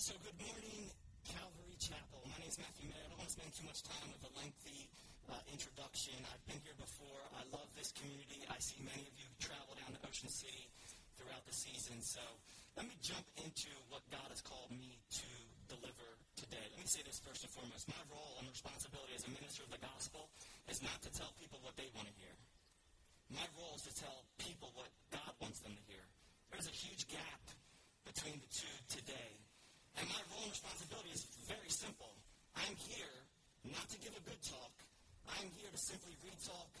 So, good morning, Calvary Chapel. My name is Matthew Mayer. I don't want to spend too much time with a lengthy uh, introduction. I've been here before. I love this community. I see many of you travel down to Ocean City throughout the season. So, let me jump into what God has called me to deliver today. Let me say this first and foremost. My role and responsibility as a minister of the gospel is not to tell people what they want to hear. My role is to tell people what God wants them to hear. There's a huge gap between the two today. And my role and responsibility is very simple. I'm here not to give a good talk. I'm here to simply retalk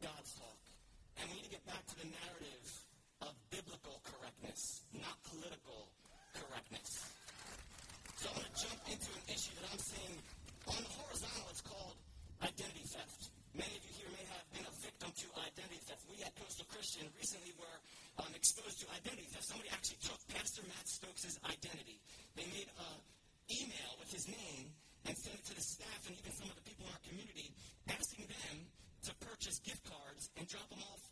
God's talk. And we need to get back to the narrative of biblical correctness, not political correctness. So I'm going to jump into an issue that I'm seeing on the horizontal. It's called identity theft. Many of you here may have been a victim to identity theft. We at Coastal Christian recently were um, exposed to identity theft. Somebody actually took Pastor Matt Stokes' identity. They made an email with his name and sent it to the staff and even some of the people in our community, asking them to purchase gift cards and drop them off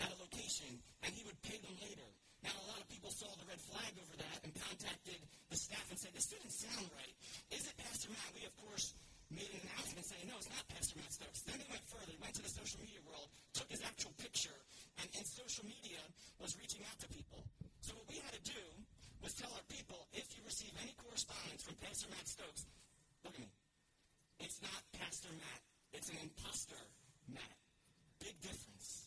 at a location, and he would pay them later. Now, a lot of people saw the red flag over that and contacted the staff and said, this didn't sound right. Is it Pastor Matt? We, of course, made an announcement saying, no, it's not Pastor Matt Stokes. Then they went further. They went to the social media world, took his actual picture, and in social media was reaching out to people. So what we had to do was tell our people, if you receive any from Pastor Matt Stokes, look at me. It's not Pastor Matt. It's an imposter Matt. Big difference.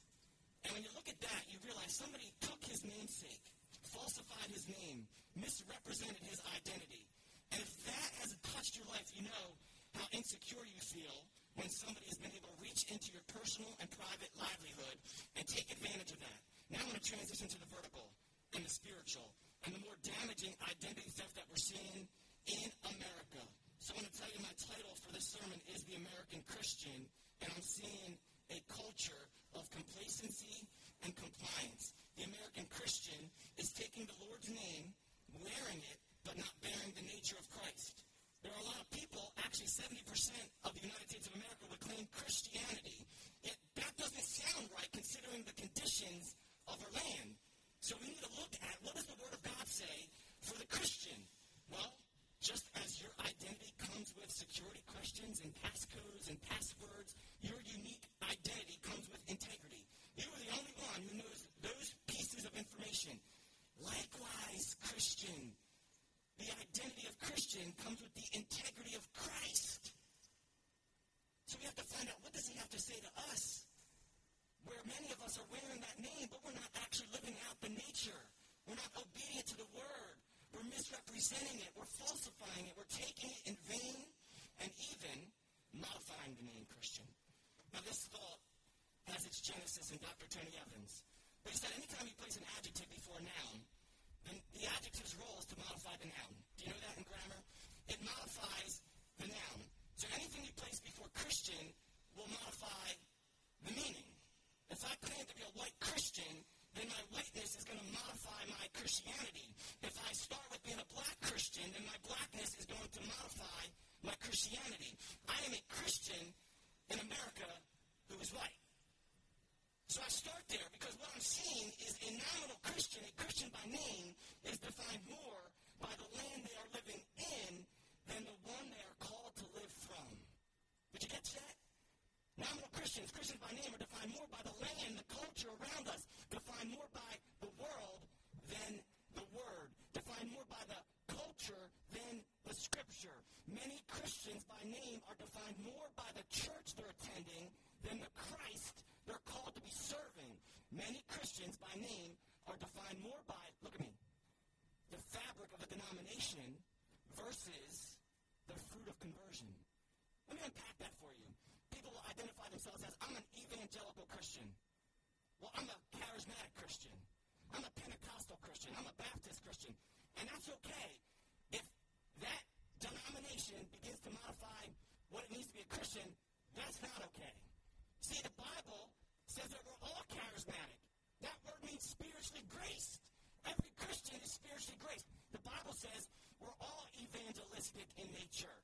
And when you look at that, you realize somebody took his namesake, falsified his name, misrepresented his identity. And if that hasn't touched your life, you know how insecure you feel when somebody has been able to reach into your personal and private livelihood and take advantage of that. Now I'm going to transition to the vertical and the spiritual and the more damaging identity theft that we're seeing in America. So I'm going to tell you my title for this sermon is The American Christian, and I'm seeing a culture of complacency and compliance. The American Christian is taking the Lord's name, wearing it, but not bearing the nature of Christ. There are a lot of people, actually 70% of the United States of America would claim Christianity. Yet that doesn't sound right considering the conditions of our land. So we need to look at what does the Word of God say for the Christian? Well, just as your identity comes with security questions and passcodes and passwords, your unique identity comes with integrity. You are the only one who knows those pieces of information. Likewise, Christian, the identity of Christian comes with the integrity of Christ. So we have to find out what does he have to say to us? Where many of us are wearing that name, but we're not actually living out the nature. We're not obedient to the word. We're misrepresenting it. We're falsifying it. We're taking it in vain and even modifying the name Christian. Now, this thought has its genesis in Dr. Tony Evans. But he said anytime you place an adjective before a noun, then the adjective's role is to modify the noun. Do you know that in grammar? It modifies the noun. So anything you place before Christian will modify the meaning. If I claim to be a white Christian, then my whiteness is going to modify my Christianity. If I start with being a black Then my blackness is going to modify my Christianity. I am a Christian in America who is white. So I start there because what I'm seeing is a nominal Christian, a Christian by name, is defined more by the land they are living in than the one they are called to live from. Did you catch that? Nominal Christians, Christians by name, are defined more by the land, the culture around us, defined more by the world than the Word, defined more by the culture than the Scripture. Many Christians by name are defined more by the church they're attending than the Christ they're called to be serving. Many Christians by name are defined more by, look at me, the fabric of a denomination versus the fruit of conversion. Let me unpack that for you. People will identify themselves as, I'm an evangelical Christian. Well, I'm a charismatic Christian. I'm a Pentecostal Christian. I'm a Baptist Christian. And that's okay if that denomination begins to modify what it means to be a Christian. That's not okay. See, the Bible says that we're all charismatic. That word means spiritually graced. Every Christian is spiritually graced. The Bible says we're all evangelistic in nature.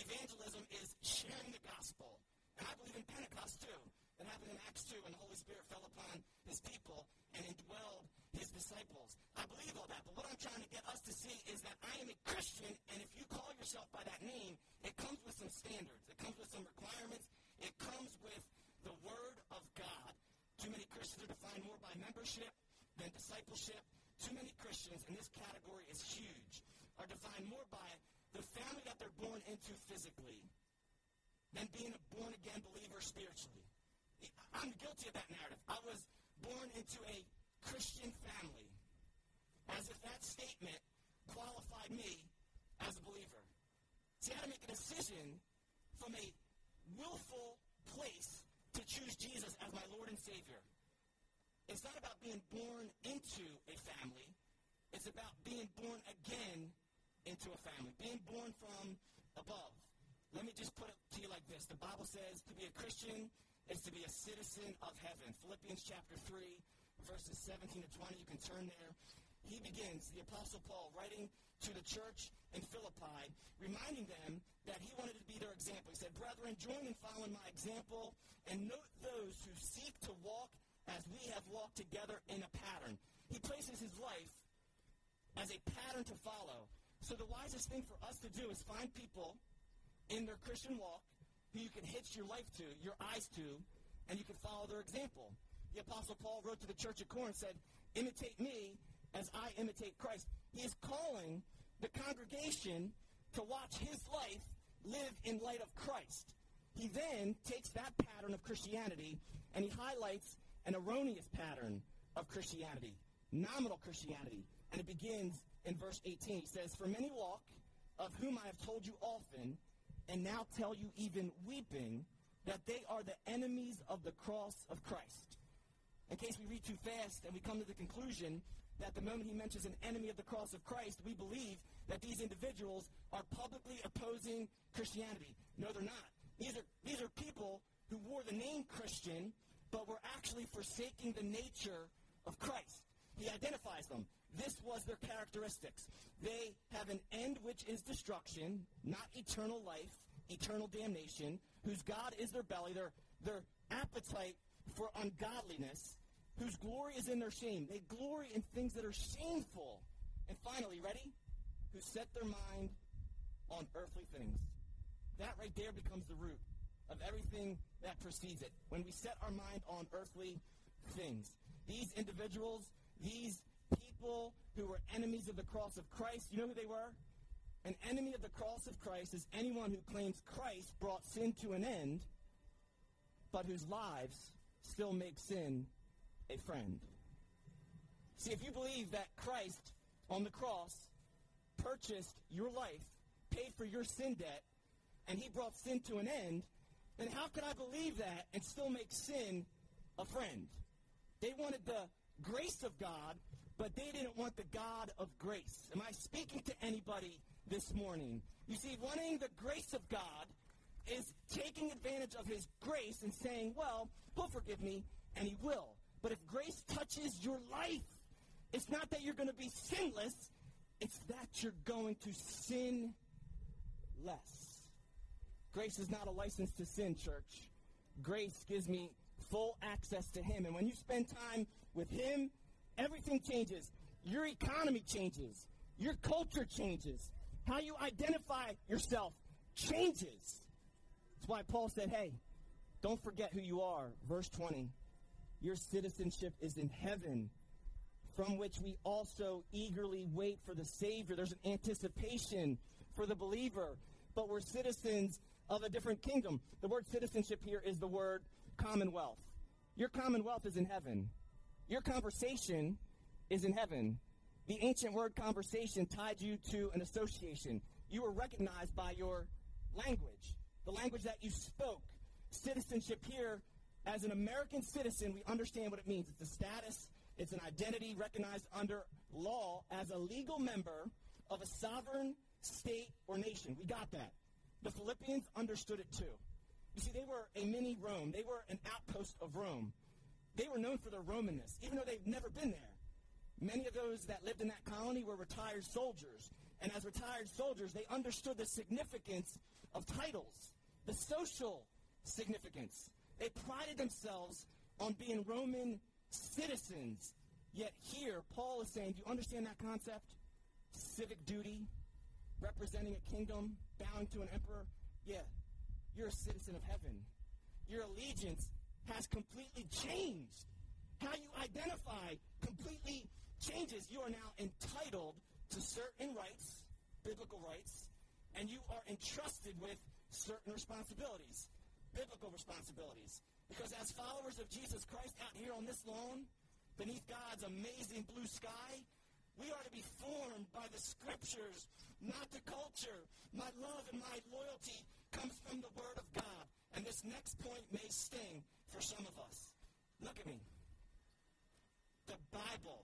Evangelism is sharing the gospel. And I believe in Pentecost too. That happened in Acts 2 when the Holy Spirit fell upon his people and indwelled his disciples. I believe all that. But what I'm trying to get us to see is that I am a Christian yourself by that name, it comes with some standards, it comes with some requirements, it comes with the Word of God. Too many Christians are defined more by membership than discipleship. Too many Christians, and this category is huge, are defined more by the family that they're born into physically than being a born again believer spiritually. I'm guilty of that narrative. I was born into a Christian family, as if that statement qualified me as a believer. See, had to make a decision from a willful place to choose Jesus as my Lord and Savior. It's not about being born into a family. It's about being born again into a family, being born from above. Let me just put it to you like this. The Bible says to be a Christian is to be a citizen of heaven. Philippians chapter 3, verses 17 to 20. You can turn there. He begins, the Apostle Paul, writing to the church in Philippi, reminding them that he wanted to be their example. He said, Brethren, join in following my example and note those who seek to walk as we have walked together in a pattern. He places his life as a pattern to follow. So the wisest thing for us to do is find people in their Christian walk who you can hitch your life to, your eyes to, and you can follow their example. The Apostle Paul wrote to the church at Corinth, said, Imitate me as I imitate Christ. He is calling the congregation to watch his life live in light of Christ. He then takes that pattern of Christianity and he highlights an erroneous pattern of Christianity, nominal Christianity. And it begins in verse 18. He says, For many walk, of whom I have told you often, and now tell you even weeping, that they are the enemies of the cross of Christ. In case we read too fast and we come to the conclusion that the moment he mentions an enemy of the cross of Christ, we believe that these individuals are publicly opposing Christianity. No, they're not. These are, these are people who wore the name Christian, but were actually forsaking the nature of Christ. He identifies them. This was their characteristics. They have an end which is destruction, not eternal life, eternal damnation, whose God is their belly, their, their appetite for ungodliness, whose glory is in their shame. They glory in things that are shameful. And finally, ready? Who set their mind on earthly things. That right there becomes the root of everything that precedes it. When we set our mind on earthly things. These individuals, these people who were enemies of the cross of Christ, you know who they were? An enemy of the cross of Christ is anyone who claims Christ brought sin to an end, but whose lives still make sin a friend. See, if you believe that Christ on the cross purchased your life, paid for your sin debt, and he brought sin to an end, then how could I believe that and still make sin a friend? They wanted the grace of God, but they didn't want the God of grace. Am I speaking to anybody this morning? You see, wanting the grace of God is taking advantage of his grace and saying, well, he'll forgive me, and he will. But if grace touches your life, it's not that you're going to be sinless, it's that you're going to sin less. Grace is not a license to sin, church. Grace gives me full access to Him. And when you spend time with Him, everything changes. Your economy changes. Your culture changes. How you identify yourself changes. That's why Paul said, hey, don't forget who you are. Verse 20. Your citizenship is in heaven, from which we also eagerly wait for the Savior. There's an anticipation for the believer, but we're citizens of a different kingdom. The word citizenship here is the word commonwealth. Your commonwealth is in heaven. Your conversation is in heaven. The ancient word conversation tied you to an association. You were recognized by your language, the language that you spoke. Citizenship here, as an American citizen, we understand what it means. It's a status, it's an identity recognized under law as a legal member of a sovereign state or nation. We got that. The Philippians understood it too. You see, they were a mini Rome. They were an outpost of Rome. They were known for their Romanness, even though they've never been there. Many of those that lived in that colony were retired soldiers. And as retired soldiers, they understood the significance of titles, the social significance. They prided themselves on being Roman citizens. Yet here, Paul is saying, do you understand that concept? Civic duty, representing a kingdom, bowing to an emperor, yeah, you're a citizen of heaven. Your allegiance has completely changed. How you identify completely changes. You are now entitled to certain rights, biblical rights, and you are entrusted with certain responsibilities, biblical responsibilities. Because as followers of Jesus Christ out here on this lawn, beneath God's amazing blue sky, we are to be formed by the scriptures, not the culture. My love and my loyalty comes from the Word of God. And this next point may sting for some of us. Look at me. The Bible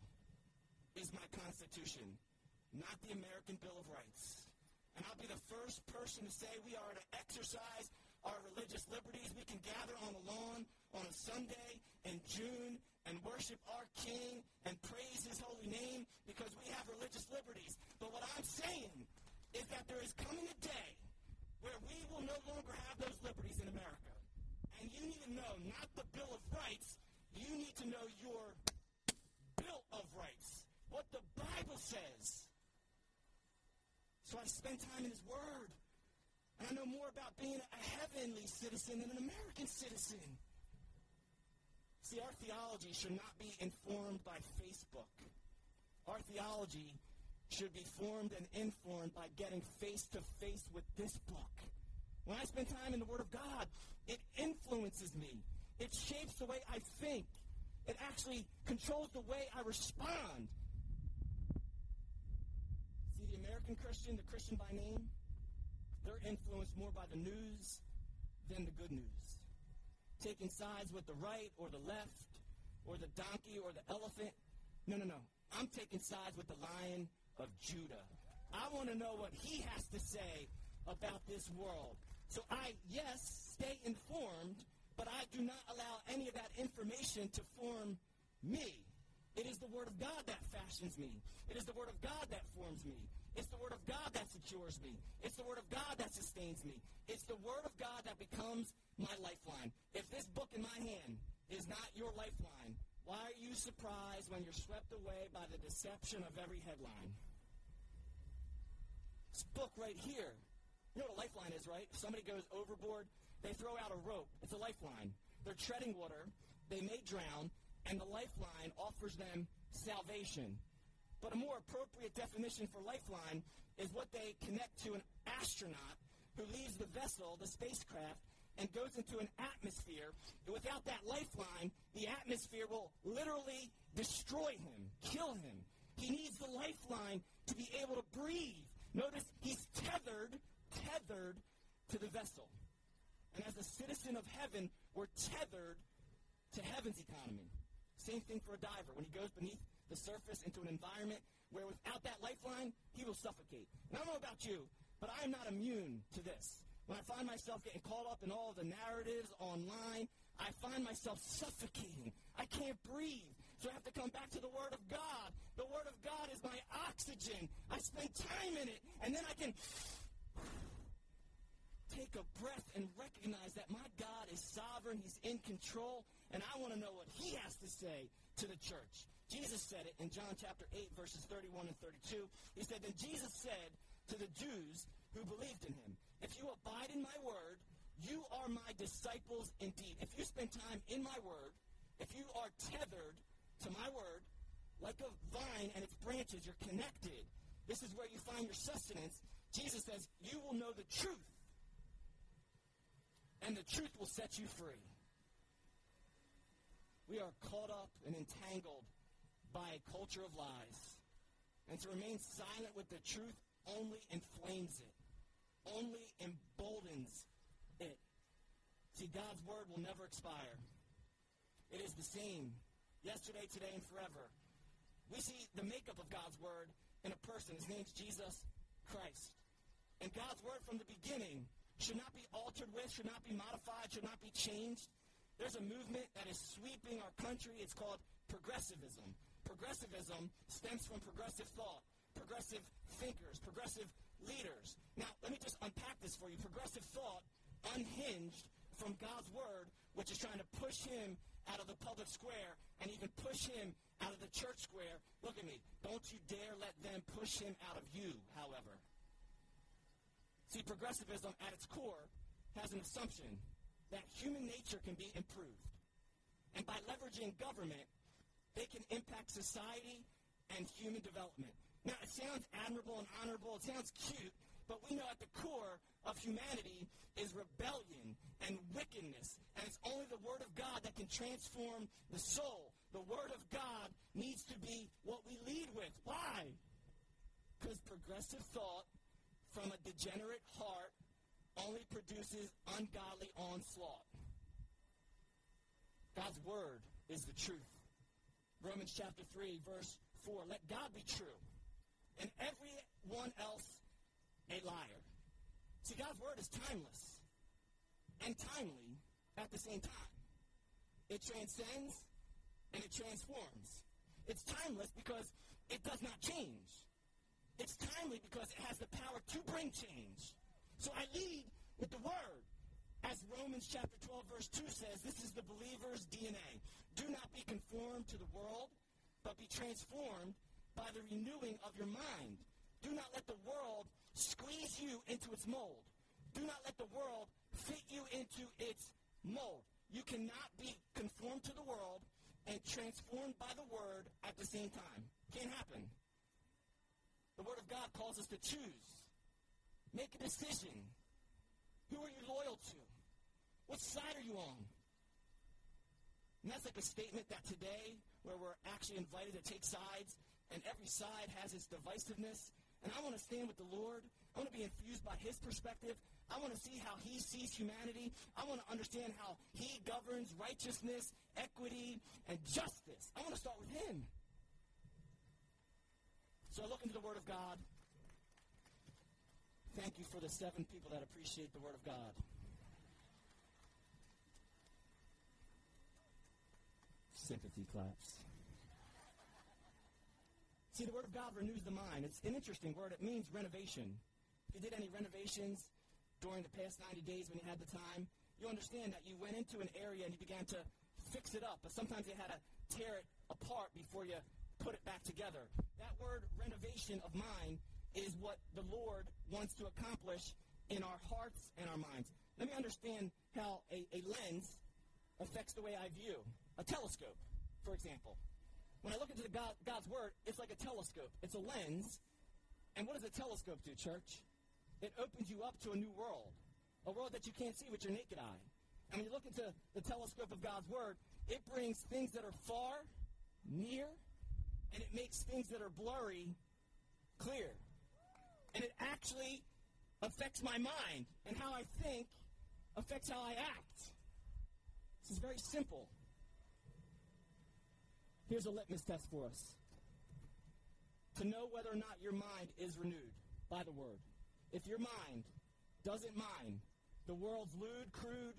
is my Constitution, not the American Bill of Rights. And I'll be the first person to say we are to exercise our religious liberties. We can gather on the lawn on a Sunday in June and worship our King and praise his holy name because we have religious liberties. But what I'm saying is that there is coming a day where we will no longer have those liberties in America. And you need to know not the Bill of Rights, you need to know your Bill of Rights, what the Bible says. So I spend time in His Word. And I know more about being a heavenly citizen than an American citizen. See, our theology should not be informed by Facebook. Our theology should be formed and informed by getting face to face with this book. When I spend time in the Word of God, it influences me. It shapes the way I think. It actually controls the way I respond. See, the American Christian, the Christian by name, they're influenced more by the news than the good news. Taking sides with the right or the left or the donkey or the elephant. No, no, no. I'm taking sides with the lion of Judah. I want to know what he has to say about this world. So I, yes, stay informed, but I do not allow any of that information to form me. It is the Word of God that fashions me. It is the Word of God that forms me. It's the Word of God that secures me. It's the Word of God that sustains me. It's the Word of God that becomes my lifeline. If this book in my hand is not your lifeline, why are you surprised when you're swept away by the deception of every headline? This book right here. You know what a lifeline is, right? If somebody goes overboard, they throw out a rope. It's a lifeline. They're treading water. They may drown, and the lifeline offers them salvation. But a more appropriate definition for lifeline is what they connect to an astronaut who leaves the vessel, the spacecraft, and goes into an atmosphere. And without that lifeline, the atmosphere will literally destroy him, kill him. He needs the lifeline to be able to breathe. Notice he's tethered, tethered to the vessel. And as a citizen of heaven, we're tethered to heaven's economy. Same thing for a diver. When he goes beneath the surface into an environment where without that lifeline, he will suffocate. And I don't know about you, but I am not immune to this. When I find myself getting caught up in all the narratives online, I find myself suffocating. I can't breathe. So I have to come back to the Word of God. The Word of God is my oxygen. I spend time in it, and then I can take a breath and recognize that my God is sovereign, He's in control, and I want to know what He has to say to the church. Jesus said it in John chapter 8, verses 31 and 32. He said, Then Jesus said to the Jews who believed in him, If you abide in my word, you are my disciples indeed. If you spend time in my word, if you are tethered to my word, like a vine and its branches, you're connected. This is where you find your sustenance. Jesus says, You will know the truth, and the truth will set you free. We are caught up and entangled by a culture of lies. And to remain silent with the truth only inflames it, only emboldens it. See, God's word will never expire. It is the same yesterday, today, and forever. We see the makeup of God's word in a person. His name's Jesus Christ. And God's word from the beginning should not be altered with, should not be modified, should not be changed. There's a movement that is sweeping our country. It's called progressivism. Progressivism stems from progressive thought, progressive thinkers, progressive leaders. Now, let me just unpack this for you. Progressive thought unhinged from God's word, which is trying to push him out of the public square and even push him out of the church square. Look at me. Don't you dare let them push him out of you, however. See, progressivism at its core has an assumption that human nature can be improved. And by leveraging government, they can impact society and human development. Now, it sounds admirable and honorable, it sounds cute, but we know at the core of humanity is rebellion and wickedness. And it's only the Word of God that can transform the soul. The Word of God needs to be what we lead with. Why? Because progressive thought from a degenerate heart only produces ungodly onslaught. God's Word is the truth. Romans chapter 3, verse 4. Let God be true, and everyone else a liar. See, God's word is timeless and timely at the same time. It transcends and it transforms. It's timeless because it does not change. It's timely because it has the power to bring change. So I lead with the word. As Romans chapter 12, verse 2 says, this is the believer's DNA. Do not be conformed to the world, but be transformed by the renewing of your mind. Do not let the world squeeze you into its mold. Do not let the world fit you into its mold. You cannot be conformed to the world and transformed by the word at the same time. Can't happen. The word of God calls us to choose. Make a decision. Who are you loyal to? What side are you on? And that's like a statement that today, where we're actually invited to take sides, and every side has its divisiveness, and I want to stand with the Lord. I want to be infused by his perspective. I want to see how he sees humanity. I want to understand how he governs righteousness, equity, and justice. I want to start with him. So I look into the Word of God. Thank you for the seven people that appreciate the Word of God. Sympathy claps. See, the Word of God renews the mind. It's an interesting word. It means renovation. If you did any renovations during the past 90 days when you had the time, you understand that you went into an area and you began to fix it up. But sometimes you had to tear it apart before you put it back together. That word renovation of mind is what the Lord wants to accomplish in our hearts and our minds. Let me understand how a, a lens affects the way I view. A telescope, for example. When I look into God, God's Word, it's like a telescope. It's a lens. And what does a telescope do, church? It opens you up to a new world, a world that you can't see with your naked eye. And when you look into the telescope of God's Word, it brings things that are far, near, and it makes things that are blurry clear. And it actually affects my mind, and how I think affects how I act. This is very simple. Here's a litmus test for us to know whether or not your mind is renewed by the word. If your mind doesn't mind the world's lewd, crude,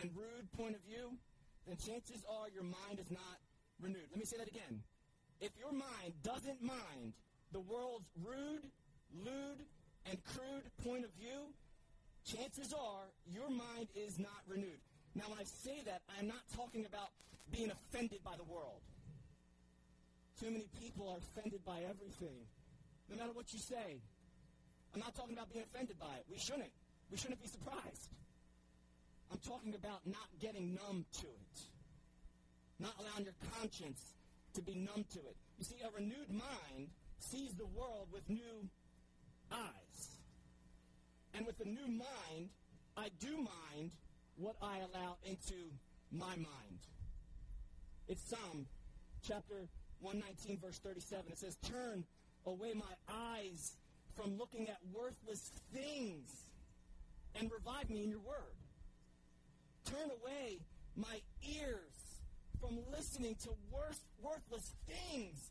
and rude point of view, then chances are your mind is not renewed. Let me say that again. If your mind doesn't mind the world's rude, lewd, and crude point of view, chances are your mind is not renewed. Now, when I say that, I'm not talking about being offended by the world. Too many people are offended by everything, no matter what you say. I'm not talking about being offended by it. We shouldn't. We shouldn't be surprised. I'm talking about not getting numb to it, not allowing your conscience to be numb to it. You see, a renewed mind sees the world with new eyes. And with a new mind, I do mind what I allow into my mind. It's Psalm chapter 119, verse 37. It says, Turn away my eyes from looking at worthless things and revive me in your word. Turn away my ears from listening to worth, worthless things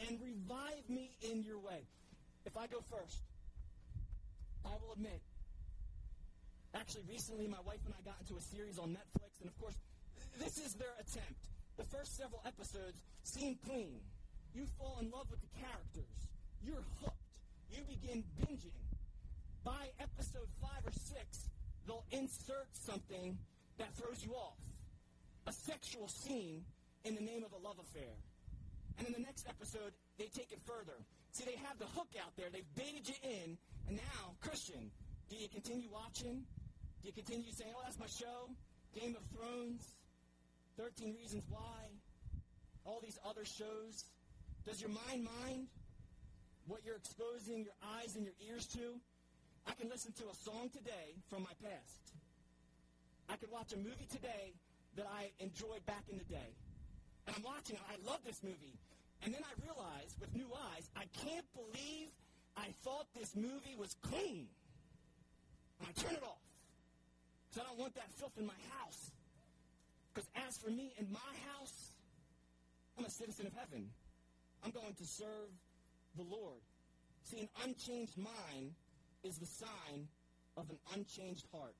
and revive me in your way. If I go first, I will admit, actually, recently my wife and I got into a series on Netflix, and of course, this is their attempt the first several episodes seem clean. You fall in love with the characters. You're hooked. You begin binging. By episode five or six, they'll insert something that throws you off. A sexual scene in the name of a love affair. And in the next episode, they take it further. See, they have the hook out there. They've baited you in. And now, Christian, do you continue watching? Do you continue saying, oh, that's my show? Game of Thrones? 13 Reasons Why. all these other shows? Does your mind mind what you're exposing your eyes and your ears to? I can listen to a song today from my past. I could watch a movie today that I enjoyed back in the day. And I'm watching it. I love this movie. And then I realize, with new eyes, I can't believe I thought this movie was clean. And I turn it off. Because I don't want that filth in my house. Because as for me and my house, I'm a citizen of heaven. I'm going to serve the Lord. See, an unchanged mind is the sign of an unchanged heart.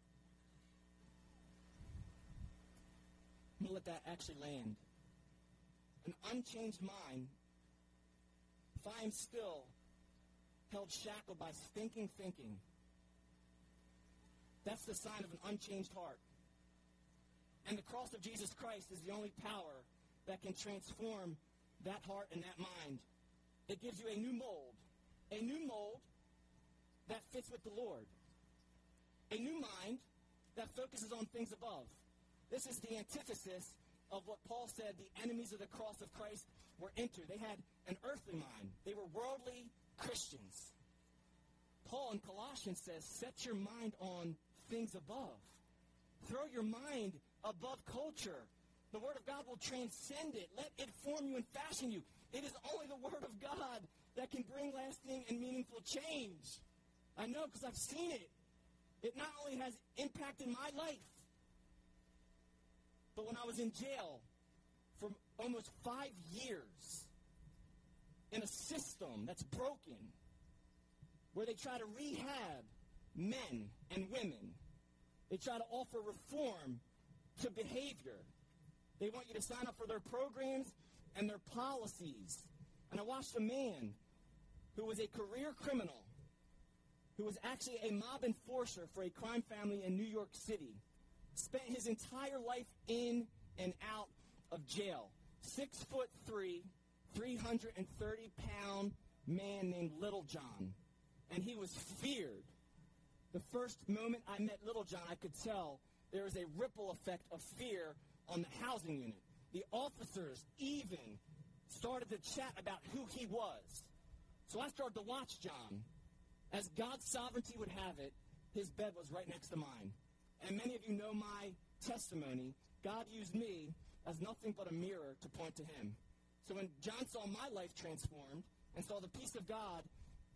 I'm going to let that actually land. An unchanged mind, if I am still held shackled by stinking thinking, that's the sign of an unchanged heart. And the cross of Jesus Christ is the only power that can transform that heart and that mind. It gives you a new mold, a new mold that fits with the Lord, a new mind that focuses on things above. This is the antithesis of what Paul said the enemies of the cross of Christ were entered. They had an earthly mind, they were worldly Christians. Paul in Colossians says, Set your mind on things above. Throw your mind above culture. The Word of God will transcend it. Let it form you and fashion you. It is only the Word of God that can bring lasting and meaningful change. I know because I've seen it. It not only has impacted my life, but when I was in jail for almost five years in a system that's broken, where they try to rehab men and women, they try to offer reform to behavior. They want you to sign up for their programs and their policies. And I watched a man who was a career criminal, who was actually a mob enforcer for a crime family in New York City, spent his entire life in and out of jail. Six foot three, 330 pound man named Little John. And he was feared. The first moment I met Little John, I could tell there was a ripple effect of fear on the housing unit. The officers even started to chat about who he was. So I started to watch John. As God's sovereignty would have it, his bed was right next to mine. And many of you know my testimony. God used me as nothing but a mirror to point to him. So when John saw my life transformed and saw the peace of God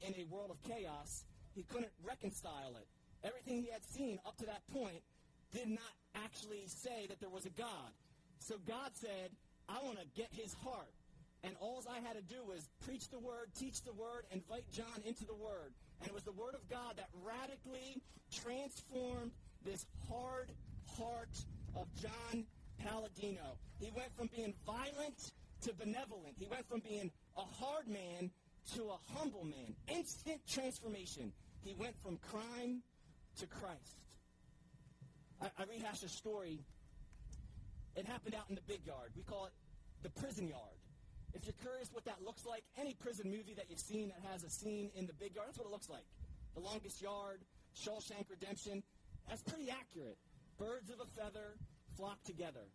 in a world of chaos, he couldn't reconcile it. Everything he had seen up to that point did not actually say that there was a God. So God said, I want to get his heart. And all I had to do was preach the word, teach the word, invite John into the word. And it was the word of God that radically transformed this hard heart of John Palladino. He went from being violent to benevolent. He went from being a hard man to a humble man. Instant transformation. He went from crime to Christ. I, I rehashed a story. It happened out in the big yard. We call it the prison yard. If you're curious what that looks like, any prison movie that you've seen that has a scene in the big yard, that's what it looks like. The longest yard, Shawshank Redemption, that's pretty accurate. Birds of a feather flock together.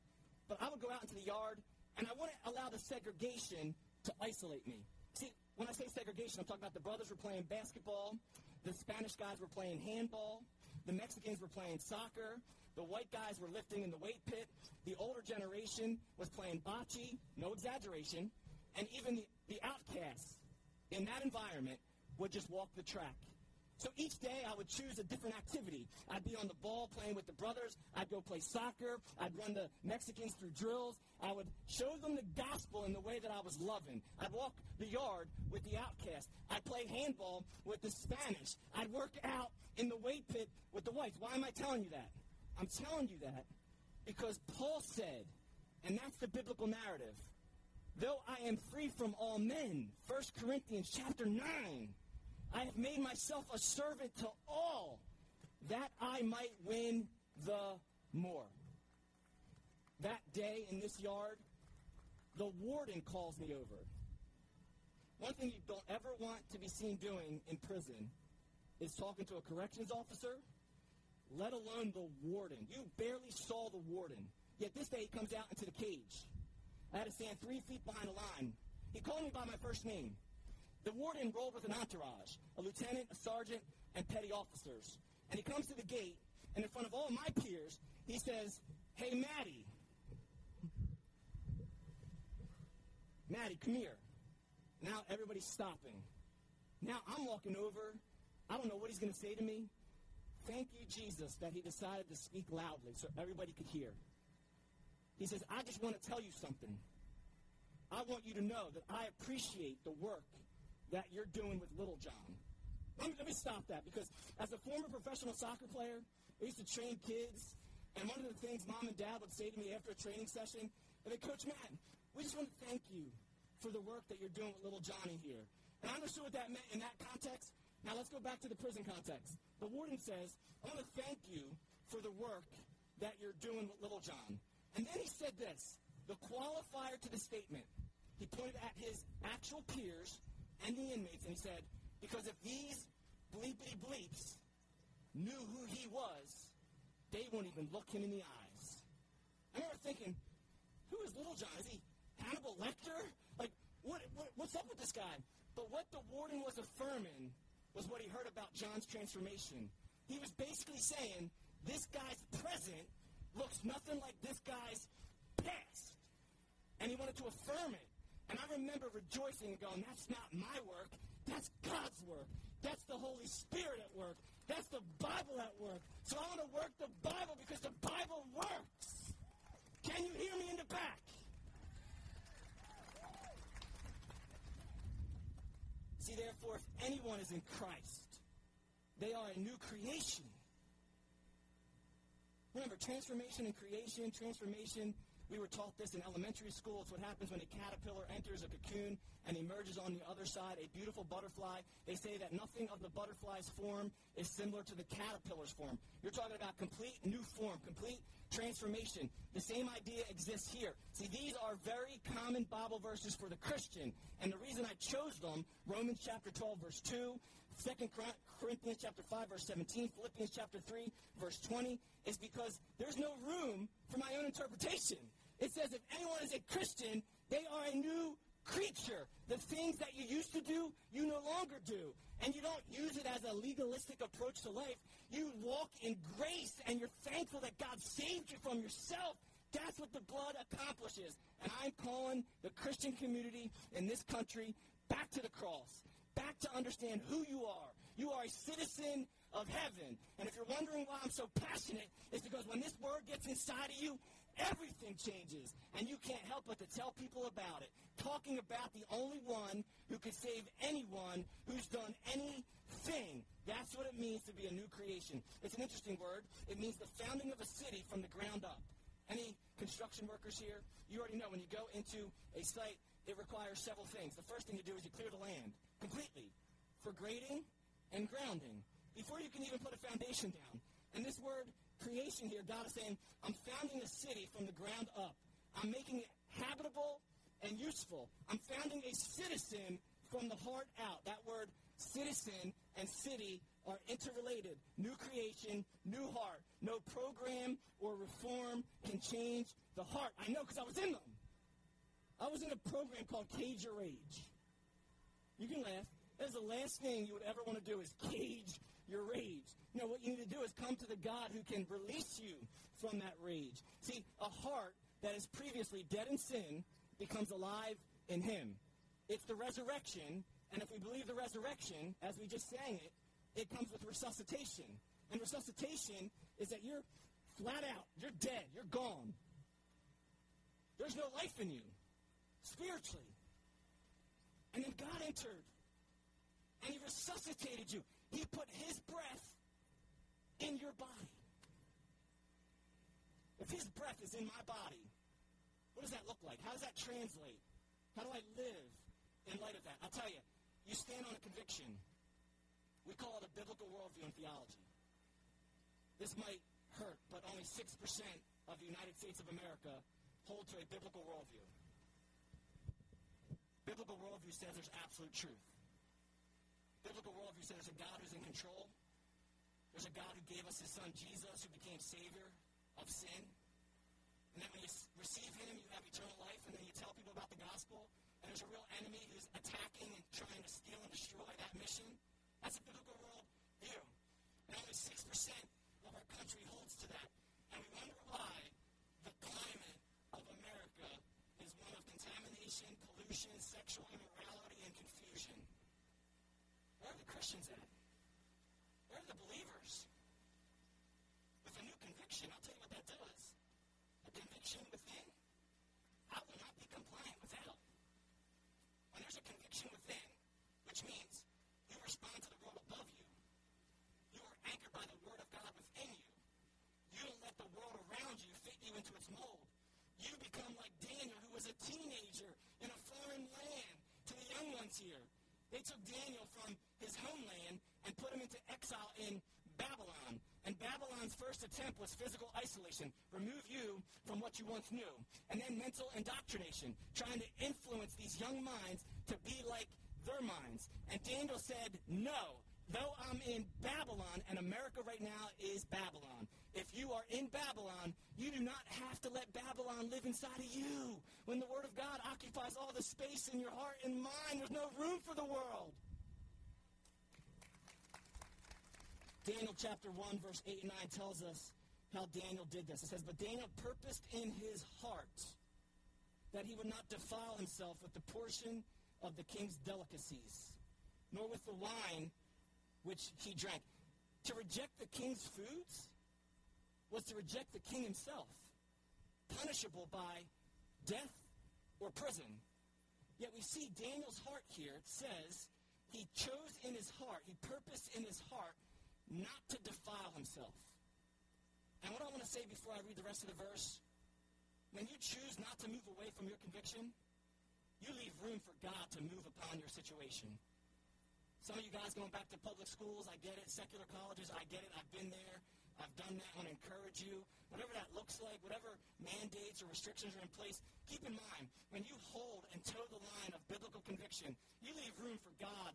But I would go out into the yard, and I wouldn't allow the segregation to isolate me. See, when I say segregation, I'm talking about the brothers were playing basketball, the Spanish guys were playing handball, the Mexicans were playing soccer. The white guys were lifting in the weight pit. The older generation was playing bocce, no exaggeration. And even the, the outcasts in that environment would just walk the track. So each day I would choose a different activity. I'd be on the ball playing with the brothers. I'd go play soccer. I'd run the Mexicans through drills. I would show them the gospel in the way that I was loving. I'd walk the yard with the outcast. I'd play handball with the Spanish. I'd work out in the weight pit with the whites. Why am I telling you that? I'm telling you that because Paul said, and that's the biblical narrative, though I am free from all men, 1 Corinthians chapter 9, I have made myself a servant to all that I might win the more. That day in this yard, the warden calls me over. One thing you don't ever want to be seen doing in prison is talking to a corrections officer, let alone the warden. You barely saw the warden. Yet this day he comes out into the cage. I had to stand three feet behind a line. He called me by my first name. The warden rolled with an entourage, a lieutenant, a sergeant, and petty officers. And he comes to the gate, and in front of all my peers, he says, Hey, Maddie. Maddie, come here. Now everybody's stopping. Now I'm walking over. I don't know what he's going to say to me. Thank you, Jesus, that he decided to speak loudly so everybody could hear. He says, I just want to tell you something. I want you to know that I appreciate the work that you're doing with Little John. Let me, let me stop that because as a former professional soccer player, I used to train kids, and one of the things mom and dad would say to me after a training session, and they, Coach Matt, we just want to thank you for the work that you're doing with little Johnny here. And I understood what that meant in that context. Now let's go back to the prison context. The warden says, I want to thank you for the work that you're doing with little John. And then he said this, the qualifier to the statement. He pointed at his actual peers and the inmates, and said, because if these bleepity bleeps knew who he was, they won't even look him in the eyes. I remember thinking, who is Little John? Is he Hannibal Lecter? Like, what, what, what's up with this guy? But what the warden was affirming was what he heard about John's transformation. He was basically saying, this guy's present looks nothing like this guy's past. And he wanted to affirm it. And I remember rejoicing and going, that's not my work. That's God's work. That's the Holy Spirit at work. That's the Bible at work. So I want to work the Bible because the Bible works. Can you hear me in the back? See, therefore, if anyone is in Christ, they are a new creation. Remember, transformation and creation, transformation we were taught this in elementary school. It's what happens when a caterpillar enters a cocoon and emerges on the other side, a beautiful butterfly. They say that nothing of the butterfly's form is similar to the caterpillar's form. You're talking about complete new form, complete transformation. The same idea exists here. See, these are very common Bible verses for the Christian. And the reason I chose them, Romans chapter 12, verse 2, 2 Corinthians chapter 5, verse 17, Philippians chapter 3, verse 20, is because there's no room for my own interpretation. It says if anyone is a Christian, they are a new creature. The things that you used to do, you no longer do. And you don't use it as a legalistic approach to life. You walk in grace and you're thankful that God saved you from yourself. That's what the blood accomplishes. And I'm calling the Christian community in this country back to the cross, back to understand who you are. You are a citizen of heaven. And if you're wondering why I'm so passionate, it's because when this word gets inside of you, everything changes. And you can't help but to tell people about it. Talking about the only one who could save anyone who's done anything. That's what it means to be a new creation. It's an interesting word. It means the founding of a city from the ground up. Any construction workers here? You already know when you go into a site, it requires several things. The first thing you do is you clear the land completely for grading and grounding before you can even put a foundation down. And this word creation here, God is saying, I'm founding a city from the ground up. I'm making it habitable and useful. I'm founding a citizen from the heart out. That word citizen and city are interrelated. New creation, new heart. No program or reform can change the heart. I know because I was in them. I was in a program called Cage Your Rage. You can laugh. That's the last thing you would ever want to do is cage your rage. No, what you need to do is come to the God who can release you from that rage. See, a heart that is previously dead in sin becomes alive in Him. It's the resurrection, and if we believe the resurrection, as we just sang it, it comes with resuscitation. And resuscitation is that you're flat out, you're dead, you're gone. There's no life in you, spiritually. And then God entered, and He resuscitated you. He put his breath in your body. If his breath is in my body, what does that look like? How does that translate? How do I live in light of that? I'll tell you, you stand on a conviction. We call it a biblical worldview in theology. This might hurt, but only 6% of the United States of America hold to a biblical worldview. Biblical worldview says there's absolute truth biblical worldview says there's a God who's in control. There's a God who gave us his son Jesus, who became Savior of sin. And then when you receive him, you have eternal life, and then you tell people about the gospel, and there's a real enemy who's attacking and trying to steal and destroy that mission. That's a biblical world view. And only 6% of our country holds to that. And we wonder why the climate of America is one of contamination, pollution, sexual immorality, and confusion. Christians at? Where are the believers? With a new conviction, I'll tell you what that does. A conviction within, I will not be compliant without. When there's a conviction within, which means you respond to the world above you, you are anchored by the Word of God within you. You don't let the world around you fit you into its mold. You become like Daniel, who was a teenager in a foreign land. To the young ones here, they took Daniel from his homeland and put him into exile in Babylon. And Babylon's first attempt was physical isolation, remove you from what you once knew. And then mental indoctrination, trying to influence these young minds to be like their minds. And Daniel said, no. Though I'm in Babylon, and America right now is Babylon. If you are in Babylon, you do not have to let Babylon live inside of you. When the Word of God occupies all the space in your heart and mind, there's no room for the world. Daniel chapter 1, verse 8 and 9 tells us how Daniel did this. It says, But Daniel purposed in his heart that he would not defile himself with the portion of the king's delicacies, nor with the wine which he drank. To reject the king's foods was to reject the king himself, punishable by death or prison. Yet we see Daniel's heart here. It says he chose in his heart, he purposed in his heart not to defile himself. And what I want to say before I read the rest of the verse, when you choose not to move away from your conviction, you leave room for God to move upon your situation. Some of you guys going back to public schools, I get it. Secular colleges, I get it. I've been there. I've done that. I want to encourage you. Whatever that looks like, whatever mandates or restrictions are in place, keep in mind, when you hold and toe the line of biblical conviction, you leave room for God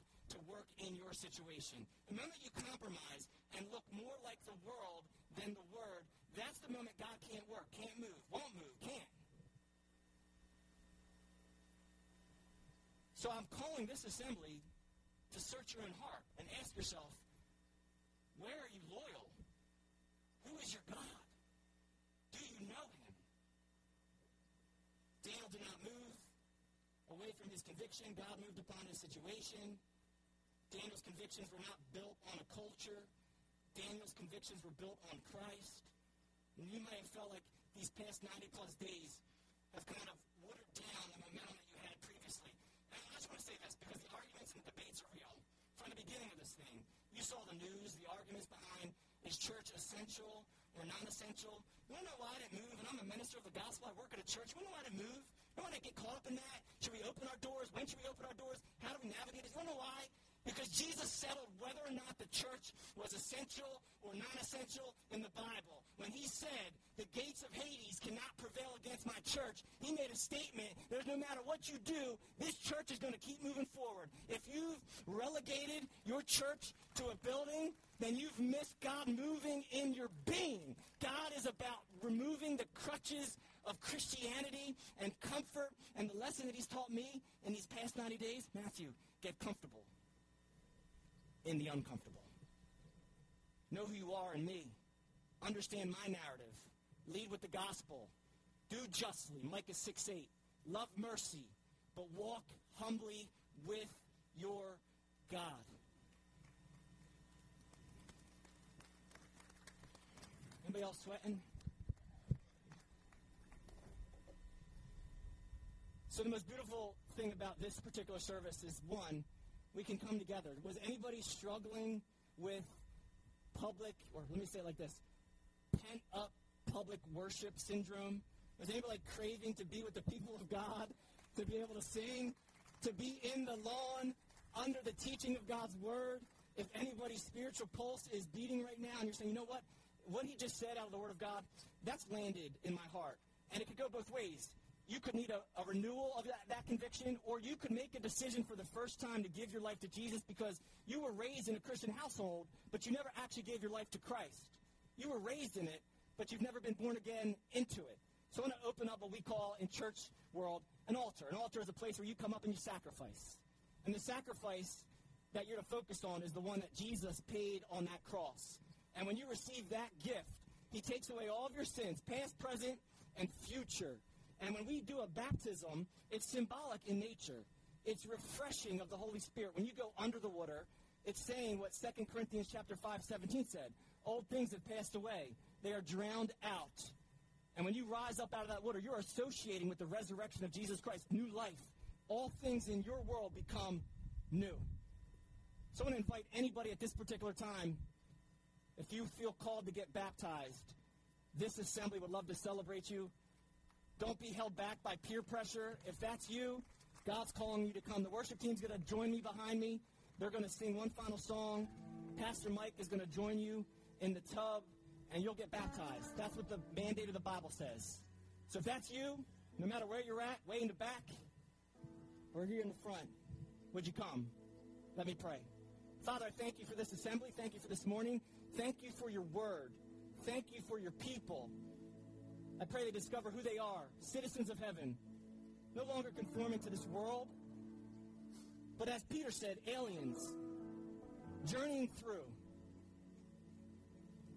work in your situation. The moment you compromise and look more like the world than the Word, that's the moment God can't work, can't move, won't move, can't. So I'm calling this assembly to search your own heart and ask yourself, where are you loyal? Who is your God? Do you know him? Daniel did not move away from his conviction. God moved upon his situation. Daniel's convictions were not built on a culture. Daniel's convictions were built on Christ. And you may have felt like these past 90 plus days have kind of watered down the momentum that you had previously. And I just want to say this because the arguments and the debates are real. From the beginning of this thing, you saw the news, the arguments behind is church essential or non-essential? You want to know why I didn't move? And I'm a minister of the gospel. I work at a church. You want to know why I didn't move? You want to get caught up in that? Should we open our doors? When should we open our doors? How do we navigate it? You want to know why? Because Jesus settled whether or not the church was essential or non-essential in the Bible. When he said, the gates of Hades cannot prevail against my church, he made a statement, there's no matter what you do, this church is going to keep moving forward. If you've relegated your church to a building, then you've missed God moving in your being. God is about removing the crutches of Christianity and comfort. And the lesson that he's taught me in these past 90 days, Matthew, get comfortable in the uncomfortable. Know who you are in me. Understand my narrative. Lead with the gospel. Do justly, Micah 6 8. Love mercy, but walk humbly with your God. Anybody else sweating? So the most beautiful thing about this particular service is one, we can come together. Was anybody struggling with public, or let me say it like this, pent up public worship syndrome? Was anybody like craving to be with the people of God, to be able to sing, to be in the lawn under the teaching of God's word? If anybody's spiritual pulse is beating right now and you're saying, you know what? What he just said out of the word of God, that's landed in my heart. And it could go both ways you could need a, a renewal of that, that, conviction, or you could make a decision for the first time to give your life to Jesus because you were raised in a Christian household, but you never actually gave your life to Christ. You were raised in it, but you've never been born again into it. So I want to open up what we call in church world an altar. An altar is a place where you come up and you sacrifice. And the sacrifice that you're to focus on is the one that Jesus paid on that cross. And when you receive that gift, he takes away all of your sins, past, present, and future. And when we do a baptism, it's symbolic in nature. It's refreshing of the Holy Spirit. When you go under the water, it's saying what 2 Corinthians chapter 5, 17 said. Old things have passed away. They are drowned out. And when you rise up out of that water, you're associating with the resurrection of Jesus Christ, new life. All things in your world become new. So I want to invite anybody at this particular time, if you feel called to get baptized, this assembly would love to celebrate you. Don't be held back by peer pressure. If that's you, God's calling you to come. The worship team's going to join me behind me. They're going to sing one final song. Pastor Mike is going to join you in the tub, and you'll get baptized. That's what the mandate of the Bible says. So if that's you, no matter where you're at, way in the back or here in the front, would you come? Let me pray. Father, I thank you for this assembly. Thank you for this morning. Thank you for your word. Thank you for your people. I pray they discover who they are, citizens of heaven, no longer conforming to this world, but as Peter said, aliens, journeying through.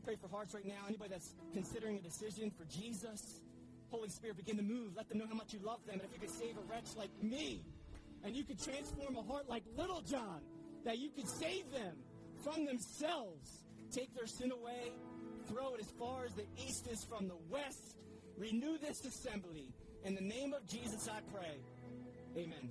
Pray for hearts right now. Anybody that's considering a decision for Jesus, Holy Spirit, begin to move. Let them know how much you love them. And if you could save a wretch like me, and you could transform a heart like little John, that you could save them from themselves, take their sin away, throw it as far as the east is from the west. Renew this assembly. In the name of Jesus, I pray. Amen.